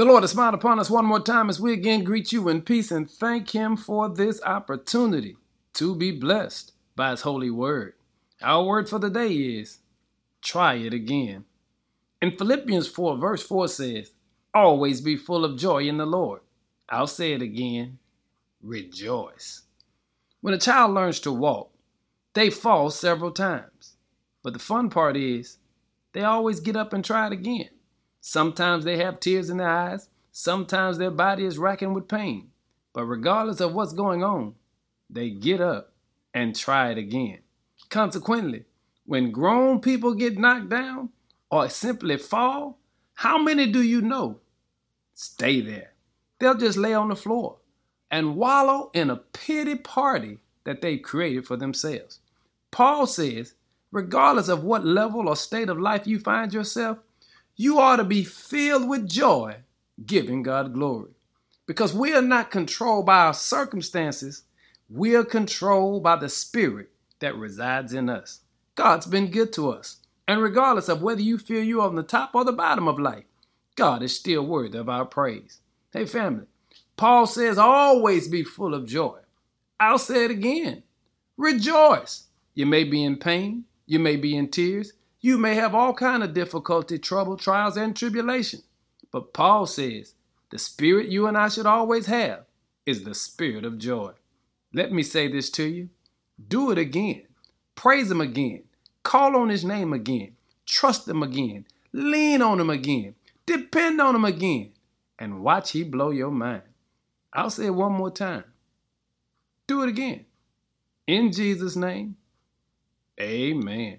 The Lord has smiled upon us one more time as we again greet you in peace and thank Him for this opportunity to be blessed by His holy word. Our word for the day is try it again. In Philippians 4, verse 4 says, Always be full of joy in the Lord. I'll say it again rejoice. When a child learns to walk, they fall several times. But the fun part is, they always get up and try it again. Sometimes they have tears in their eyes, sometimes their body is racking with pain. But regardless of what's going on, they get up and try it again. Consequently, when grown people get knocked down or simply fall, how many do you know stay there? They'll just lay on the floor and wallow in a pity party that they've created for themselves. Paul says, regardless of what level or state of life you find yourself, you ought to be filled with joy, giving God glory. Because we are not controlled by our circumstances, we are controlled by the Spirit that resides in us. God's been good to us. And regardless of whether you feel you're on the top or the bottom of life, God is still worthy of our praise. Hey, family, Paul says, always be full of joy. I'll say it again rejoice. You may be in pain, you may be in tears, you may have all kind of difficulty, trouble, trials, and tribulation. But Paul says the spirit you and I should always have is the spirit of joy. Let me say this to you. Do it again. Praise him again. Call on his name again. Trust him again. Lean on him again. Depend on him again. And watch he blow your mind. I'll say it one more time. Do it again. In Jesus' name, amen.